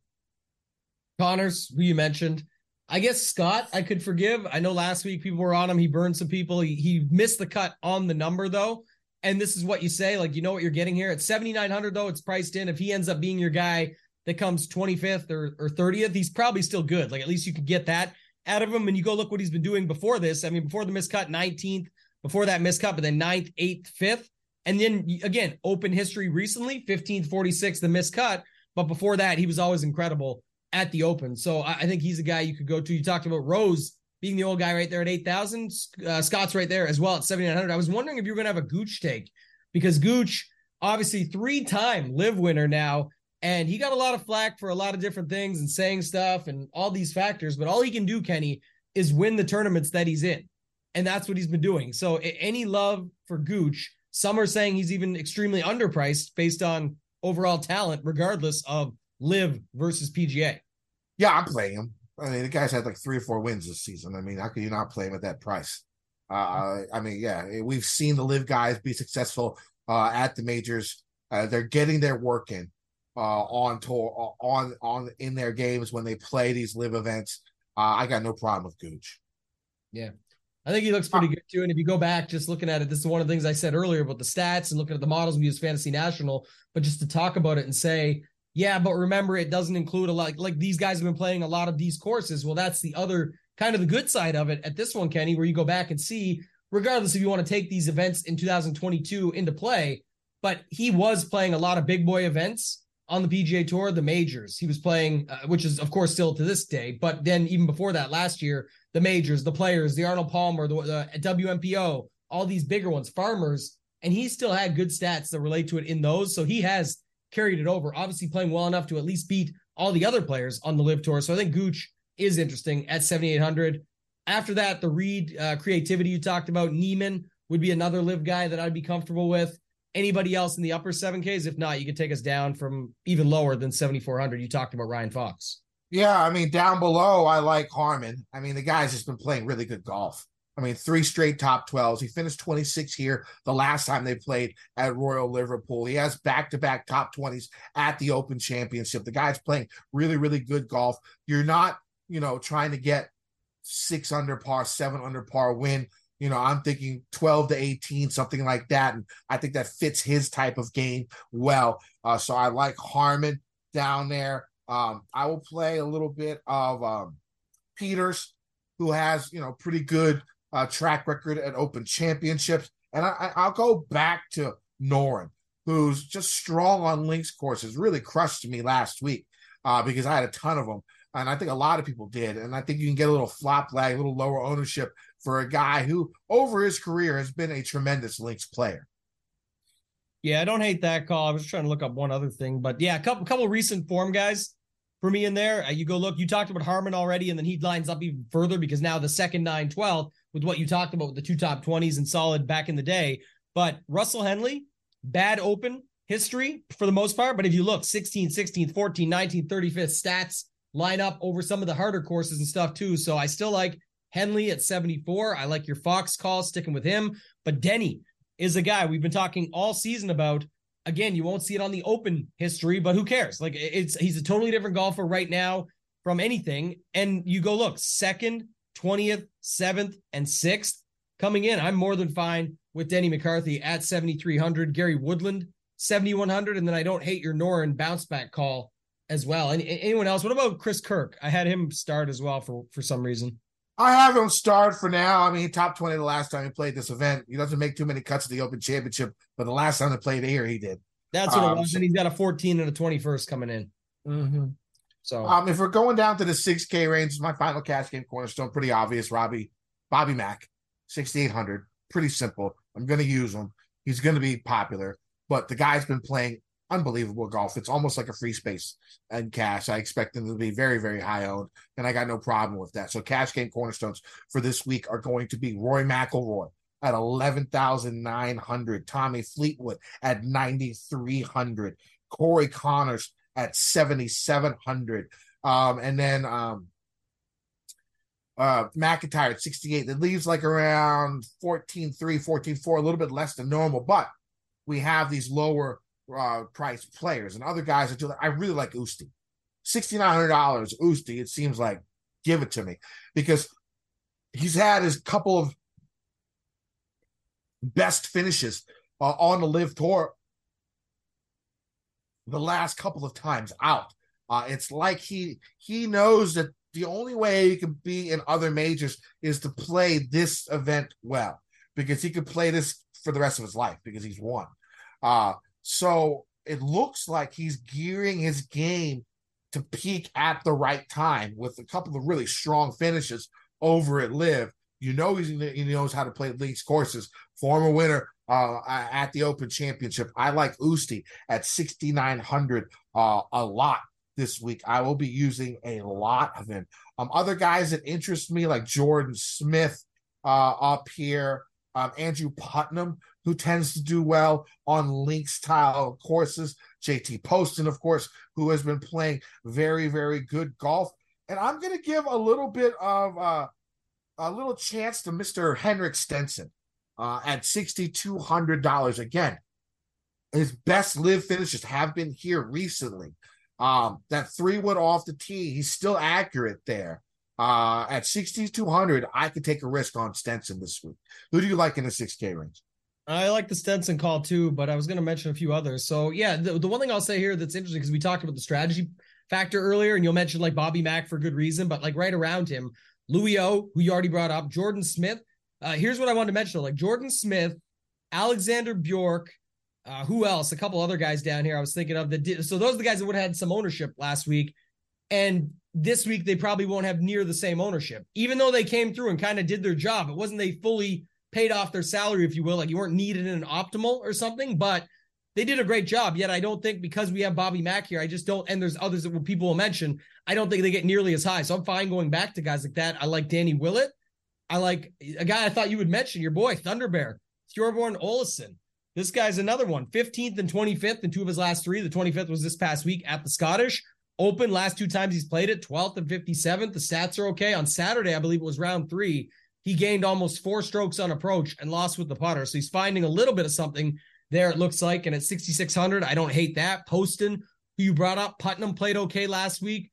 Conners, who you mentioned. I guess Scott, I could forgive. I know last week people were on him. He burned some people. He, he missed the cut on the number though. And this is what you say, like you know what you're getting here. At 7,900 though, it's priced in. If he ends up being your guy that comes 25th or, or 30th, he's probably still good. Like at least you could get that out of him. And you go look what he's been doing before this. I mean, before the miscut, 19th, before that miscut, but then 9th, 8th, 5th. And then again, open history recently, 15th, 46th, the miscut. But before that, he was always incredible at the Open. So I, think he's a guy you could go to. You talked about Rose being the old guy right there at 8,000. Uh, Scott's right there as well at 7,900. I was wondering if you were going to have a Gooch take because Gooch, obviously three time LIV winner now, and he got a lot of flack for a lot of different things and saying stuff and all these factors. But all he can do, Kenny, is win the tournaments that he's in. And that's what he's been doing. So any love for Gooch, some are saying he's even extremely underpriced based on overall talent, regardless of LIV versus PGA. Yeah, I'm playing him. I mean, the guy's had like three or four wins this season. I mean, how can you not play him at that price? Uh, I mean, yeah, we've seen the LIV guys be successful uh, at the majors. Uh, they're getting their work in uh, on tour, uh, on on in their games when they play these LIV events. Uh, I got no problem with Gooch. Yeah, I think he looks pretty good too. And if you go back, just looking at it, this is one of the things I said earlier about the stats and looking at the models we use Fantasy National. But just to talk about it and say yeah, but remember, it doesn't include a lot. Like these guys have been playing a lot of these courses. Well, that's the other kind of the good side of it at this one, Kenny, where you go back and see, regardless if you want to take these events in 2022 into play, but he was playing a lot of big boy events on the PGA Tour, the majors. He was playing, uh, which is of course still to this day. But then even before that, last year, the majors, the players, the Arnold Palmer, the, the WMPO, all these bigger ones, farmers, and he still had good stats that relate to it in those. So he has carried it over, obviously playing well enough to at least beat all the other players on the LIV tour. So I think Gooch is interesting at 7,800. After that, the Reed uh, creativity you talked about, Niemann would be another LIV guy that I'd be comfortable with. Anybody else in the upper 7Ks? If not, you could take us down from even lower than 7,400. You talked about Ryan Fox. Yeah, I mean, down below, I like Harman. I mean, the guy's just been playing really good golf. I mean, three straight top 12s. He finished 26 here the last time they played at Royal Liverpool. He has back to back top 20s at the Open Championship. The guy's playing really, really good golf. You're not, you know, trying to get six under par, seven under par win. You know, I'm thinking 12 to 18, something like that. And I think that fits his type of game well. Uh, so I like Harman down there. Um, I will play a little bit of um, Pieters, who has, you know, pretty good uh, track record at Open Championships. And I, I'll go back to Noren, who's just strong on links courses, really crushed me last week uh, because I had a ton of them. And I think a lot of people did. And I think you can get a little flop lag, a little lower ownership for a guy who, over his career, has been a tremendous links player. Yeah, I don't hate that call. I was trying to look up one other thing, but yeah, a couple couple recent form guys for me in there. Uh, you go look. You talked about Harman already, and then he lines up even further because now the second nine twelve with what you talked about with the two top 20s and solid back in the day. But Russell Henley, bad open history for the most part. But if you look 16, 16, 14, 19, 35th stats line up over some of the harder courses and stuff too. So I still like Henley at 74. I like your Fox call, sticking with him. But Denny is a guy we've been talking all season about. Again, you won't see it on the open history, but who cares? Like it's he's a totally different golfer right now from anything. And you go look, second 20th, 7th, and 6th coming in. I'm more than fine with Denny McCarthy at 7,300, Gary Woodland 7,100, and then I don't hate your Noren bounce back call as well. And anyone else? What about Chris Kirk? I had him start as well for for some reason. I have him start for now. I mean, top 20 the last time he played this event. He doesn't make too many cuts at the Open Championship, but the last time they played here, he did. That's what um, it was. And he's got a 14 and a 21st coming in. Mm-hmm. So um, if we're going down to the 6K range, my final cash game cornerstone, pretty obvious. Robbie, Bobby Mack, 6,800. Pretty simple. I'm going to use him. He's going to be popular, but the guy's been playing unbelievable golf. It's almost like a free space and cash. I expect them to be very, very high owned, and I got no problem with that. So cash game cornerstones for this week are going to be Rory McIlroy at 11,900, Tommy Fleetwood at 9,300, Corey Conners at 7,700. Um, and then um, uh, MacIntyre at 68. That leaves like around 14 3, 14 4, a little bit less than normal. But we have these lower uh, price players and other guys that do that. I really like Oosty. $6,900 Oosty, it seems like give it to me because he's had his couple of best finishes uh, on the LIV tour the last couple of times out. Uh, it's like he he knows that the only way he can be in other majors is to play this event well because he could play this for the rest of his life because he's won. Uh, so it looks like he's gearing his game to peak at the right time with a couple of really strong finishes over at LIV. You know he knows how to play links courses. Former winner uh, at the Open Championship. I like Oosty at 6,900 uh, a lot this week. I will be using a lot of him. Um, other guys that interest me, like Jordan Smith uh, up here, um, Andrew Putnam, who tends to do well on link style courses. JT Poston, of course, who has been playing very, very good golf. And I'm going to give a little bit of uh, a little chance to Mr. Henrik Stenson uh, at $6,200. Again, his best LIV finishes have been here recently. Um, that three wood off the tee, he's still accurate there. Uh, at 6,200, I could take a risk on Stenson this week. Who do you like in the 6K range? I like the Stenson call too, but I was going to mention a few others. So, yeah, the, the one thing I'll say here that's interesting because we talked about the strategy factor earlier, and you'll mention like Bobby Mack for good reason, but like right around him, Louis O, who you already brought up, Jordan Smith, uh, here's what I wanted to mention: like Jordan Smith, Alexander Bjork, uh, who else? A couple other guys down here I was thinking of did. So those are the guys that would have had some ownership last week, and this week they probably won't have near the same ownership, even though they came through and kind of did their job. It wasn't they fully paid off their salary, if you will. Like you weren't needed in an optimal or something, but they did a great job. Yet I don't think because we have Bobby Mack here, I just don't. And there's others that people will mention. I don't think they get nearly as high. So I'm fine going back to guys like that. I like Danny Willett. I like a guy I thought you would mention, your boy Thunder Bear, Thorbjorn Olesen. This guy's another one, 15th and 25th in two of his last three. The 25th was this past week at the Scottish Open. Last two times he's played it, 12th and 57th. The stats are okay. On Saturday, I believe it was round three. He gained almost four strokes on approach and lost with the putter. So he's finding a little bit of something there, it looks like. And at 6,600, I don't hate that. Poston, who you brought up, Putnam played okay last week.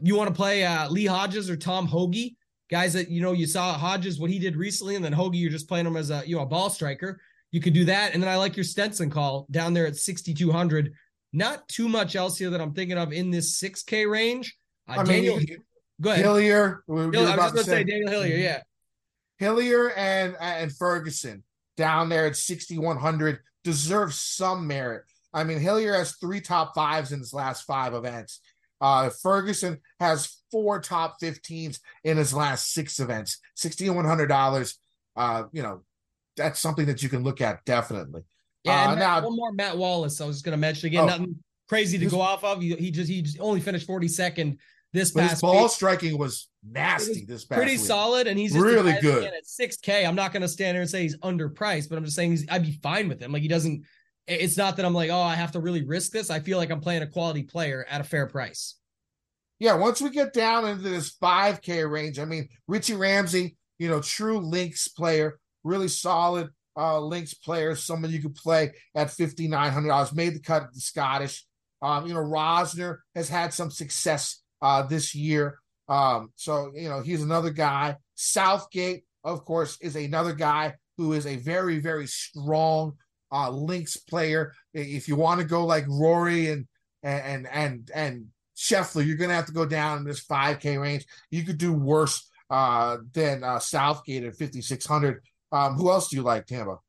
You want to play uh, Lee Hodges or Tom Hoge, guys that, you know, you saw Hodges, what he did recently, and then Hoge, you're just playing him as a, you know, a ball striker. You could do that. And then I like your Stenson call down there at 6,200. Not too much else here that I'm thinking of in this 6K range. Uh, I Daniel, mean, go ahead. Hillier. We Hillier I was going to say Daniel Hillier, yeah. Hillier and and Ferguson down there at 6,100 deserve some merit. I mean, Hillier has three top fives in his last five events. Uh, Ferguson has four top 15s in his last six events. $6,100. Uh, you know, that's something that you can look at definitely. Yeah, uh, Matt, now one more Matt Wallace. I was just going to mention again. Oh, nothing crazy to go off of. He, he, just he just only finished 42nd this past. His ball week. striking was nasty. Was this past pretty week. solid, and he's really good at 6K. I'm not going to stand here and say he's underpriced, but I'm just saying he's, I'd be fine with him. Like he doesn't. It's not that I'm like, oh, I have to really risk this. I feel like I'm playing a quality player at a fair price. Yeah, once we get down into this 5K range, I mean, Richie Ramsay, you know, true links player, really solid uh, links player, someone you could play at fifty nine hundred dollars. Made the cut at the Scottish. Um, you know, Rozner has had some success uh, this year. Um, so you know, he's another guy. Southgate, of course, is another guy who is a very, very strong uh, links player. If you want to go like Rory and and and and Scheffler, you're going to have to go down in this 5K range. You could do worse uh, than uh, Southgate at 5600. Um, who else do you like, Tambo?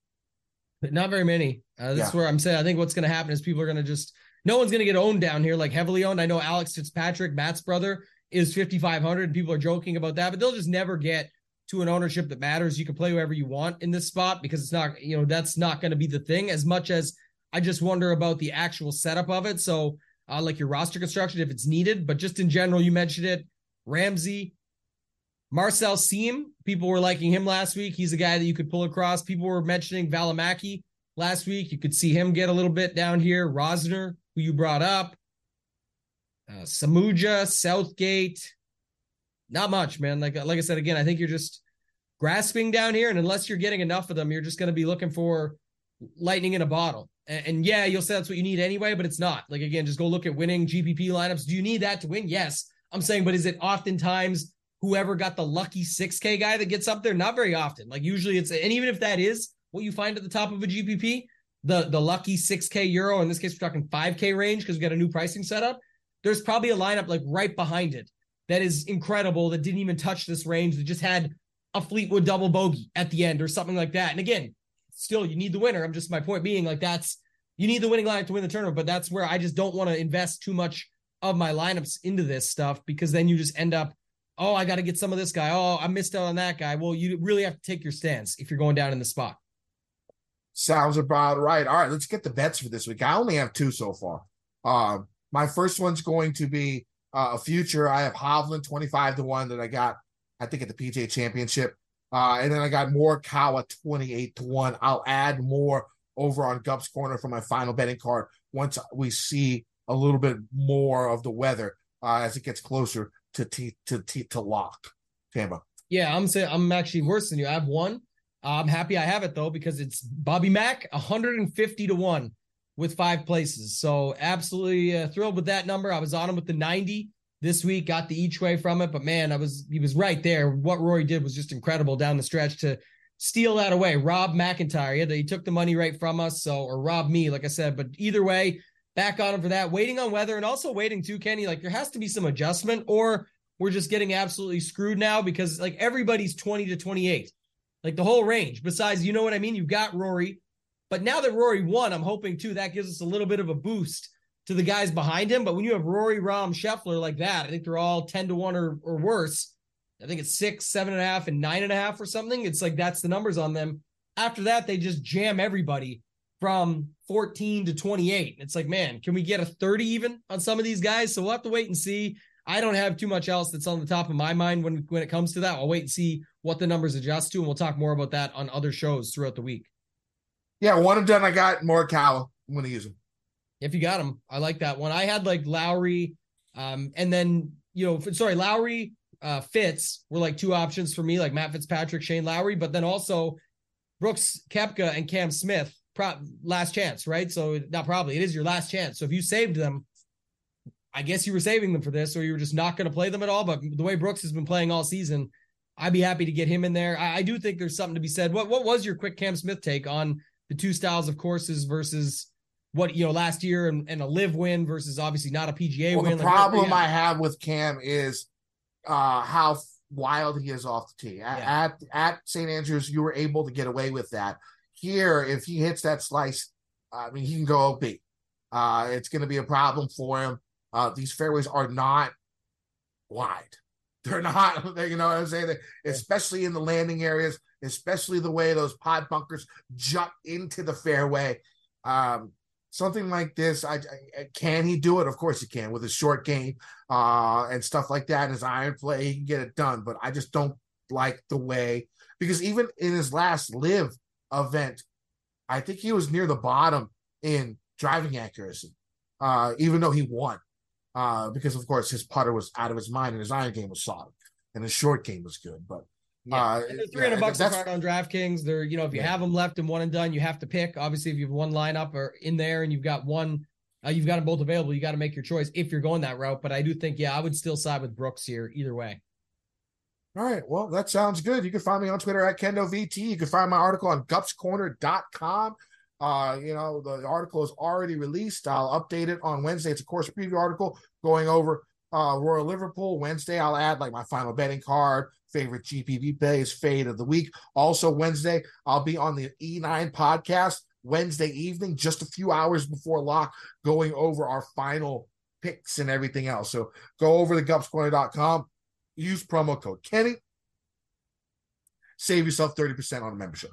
Not very many. Uh, that's yeah. where I'm saying. I think what's going to happen is people are going to just no one's going to get owned down here, like heavily owned. I know Alex Fitzpatrick, Matt's brother, is 5,500, people are joking about that, but they'll just never get to an ownership that matters. You can play whoever you want in this spot because it's not, you know, that's not going to be the thing as much as I just wonder about the actual setup of it. So, uh, like your roster construction, if it's needed, but just in general, you mentioned it. Ramsay, Marcel Siem, people were liking him last week. He's a guy that you could pull across. People were mentioning Valimaki last week. You could see him get a little bit down here. Rozner, who you brought up, uh, Samooja, Southgate. Not much, man. Like like I said again, I think you're just grasping down here, and unless you're getting enough of them, you're just going to be looking for lightning in a bottle. And, and yeah, you'll say that's what you need anyway, but it's not. Like again, just go look at winning GPP lineups. Do you need that to win? Yes, I'm saying, but is it oftentimes whoever got the lucky 6K guy that gets up there? Not very often. Like usually it's, and even if that is what you find at the top of a GPP, the the lucky 6K euro, in this case, we're talking 5K range because we got a new pricing setup. There's probably a lineup like right behind it that is incredible that didn't even touch this range that just had a Fleetwood double bogey at the end or something like that. And again, still you need the winner. I'm just my point being like that's you need the winning lineup to win the tournament, but that's where I just don't want to invest too much of my lineups into this stuff because then you just end up oh, I got to get some of this guy. Oh, I missed out on that guy. Well, you really have to take your stance if you're going down in the spot. Sounds about right. All right, let's get the bets for this week. I only have two so far. Uh, my first one's going to be uh, a future. I have Hovland 25 to 1 that I got, I think, at the PGA Championship. Uh, and then I got Morikawa 28 to 1. I'll add more over on Gup's Corner for my final betting card once we see a little bit more of the weather uh, as it gets closer to t- to t- to lock. Tambo. Yeah, I'm saying I'm actually worse than you. I have one. I'm happy I have it though because it's Bobby Mack 150 to one with five places. So absolutely uh, thrilled with that number. I was on him with the 90 this week, got the each way from it, but man, I was he was right there. What Rory did was just incredible down the stretch to steal that away. Rob MacIntyre, yeah, he took the money right from us, so or rob me, like I said. But either way, back on him for that. Waiting on weather and also waiting too, Kenny. Like there has to be some adjustment, or we're just getting absolutely screwed now because like everybody's 20 to 28, like the whole range. Besides, you know what I mean? You've got Rory, but now that Rory won, I'm hoping too that gives us a little bit of a boost to the guys behind him. But when you have Rory, Rahm, Scheffler like that, I think they're all 10 to 1 or, or worse. I think it's six, seven and a half, and nine and a half or something. It's like that's the numbers on them. After that, they just jam everybody from 14 to 28. It's like, man, can we get a 30 even on some of these guys? So we'll have to wait and see. I don't have too much else that's on the top of my mind when when it comes to that. I'll wait and see what the numbers adjust to, and we'll talk more about that on other shows throughout the week. Yeah, one and done. I got more cow. I'm going to use them If you got him, I like that one. I had like Lowry, um, and then you know, sorry, Lowry, uh, Fitz were like two options for me, like Matt Fitzpatrick, Shane Lowry, but then also Brooks Koepka and Cam Smith. Pro- last chance, right? So not probably it is your last chance. So if you saved them, I guess you were saving them for this, or you were just not going to play them at all. But the way Brooks has been playing all season, I'd be happy to get him in there. I, I, do think there's something to be said. What what was your quick Cam Smith take on the two styles of courses versus what you know last year and, and a LIV win versus obviously not a PGA well, win? The like, problem I have with Cam is uh how wild he is off the tee. Yeah. At at St. Andrews, you were able to get away with that. Here, if he hits that slice, I mean, he can go OB. Uh, it's going to be a problem for him. Uh, these fairways are not wide. They're not, you know what I'm saying? They, especially in the landing areas, especially the way those pod bunkers jut into the fairway. Um, something like this, I, I, can he do it? Of course he can with his short game uh, and stuff like that. His iron play, he can get it done. But I just don't like the way because even in his last LIV event, I think he was near the bottom in driving accuracy, uh, even though he won uh, because of course his putter was out of his mind and his iron game was solid and his short game was good. But yeah, uh, three hundred yeah, bucks a card on DraftKings. They're you know if you yeah. have them left and one and done, you have to pick. Obviously, if you have one lineup or in there and you've got one, uh, you've got them both available. You got to make your choice if you're going that route. But I do think yeah, I would still side with Brooks here either way. All right. Well, that sounds good. You can find me on Twitter at KendoVT. You can find my article on gupscorner.com. Uh, you know, the article is already released. I'll update it on Wednesday. It's a course preview article going over uh Royal Liverpool. Wednesday, I'll add like my final betting card, favorite GPP plays, fade of the week. Also, Wednesday, I'll be on the E9 podcast Wednesday evening, just a few hours before lock, going over our final picks and everything else. So go over to gupscorner.com, use promo code Kenny, save yourself 30% on a membership.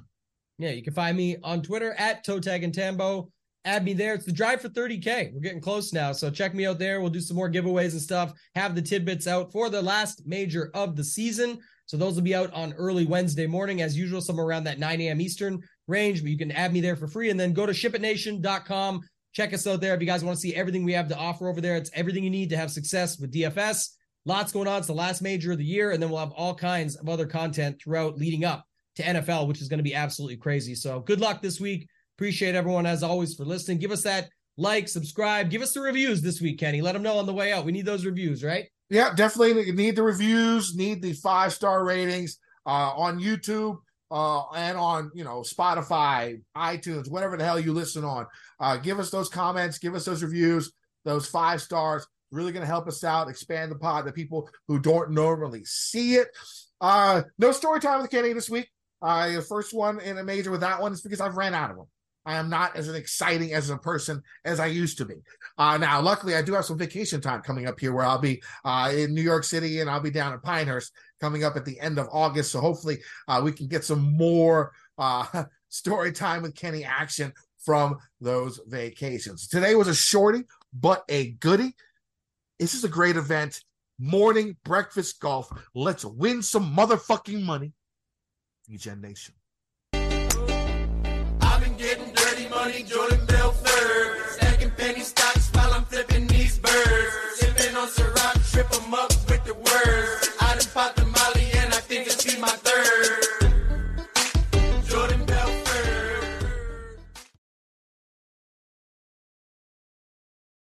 Yeah, you can find me on Twitter at Toe Tag and Tambo. Add me there. It's the drive for 30K. We're getting close now. So check me out there. We'll do some more giveaways and stuff. Have the tidbits out for the last major of the season. So those will be out on early Wednesday morning, as usual, somewhere around that 9 a.m. Eastern range. But you can add me there for free and then go to shipitnation.com. Check us out there if you guys want to see everything we have to offer over there. It's everything you need to have success with DFS. Lots going on. It's the last major of the year, and then we'll have all kinds of other content throughout leading up to NFL, which is going to be absolutely crazy. So good luck this week. Appreciate everyone as always for listening. Give us that like, subscribe, give us the reviews this week, Kenny. Let them know on the way out. We need those reviews, right? Yeah, definitely need the reviews, need the five star ratings uh, on YouTube uh, and on you know Spotify, iTunes, whatever the hell you listen on. Uh, give us those comments, give us those reviews, those five stars. Really going to help us out, expand the pod to people who don't normally see it. Uh, no story time with Kenny this week. Uh, first one in a major with that one is because I've ran out of them. I am not as exciting as a person as I used to be. Uh, now, luckily, I do have some vacation time coming up here where I'll be uh, in New York City and I'll be down at Pinehurst coming up at the end of August. So hopefully, uh, we can get some more uh, story time with Kenny action from those vacations. Today was a shorty, but a goodie. This is a great event. Morning breakfast golf. Let's win some motherfucking money. Degen Nation.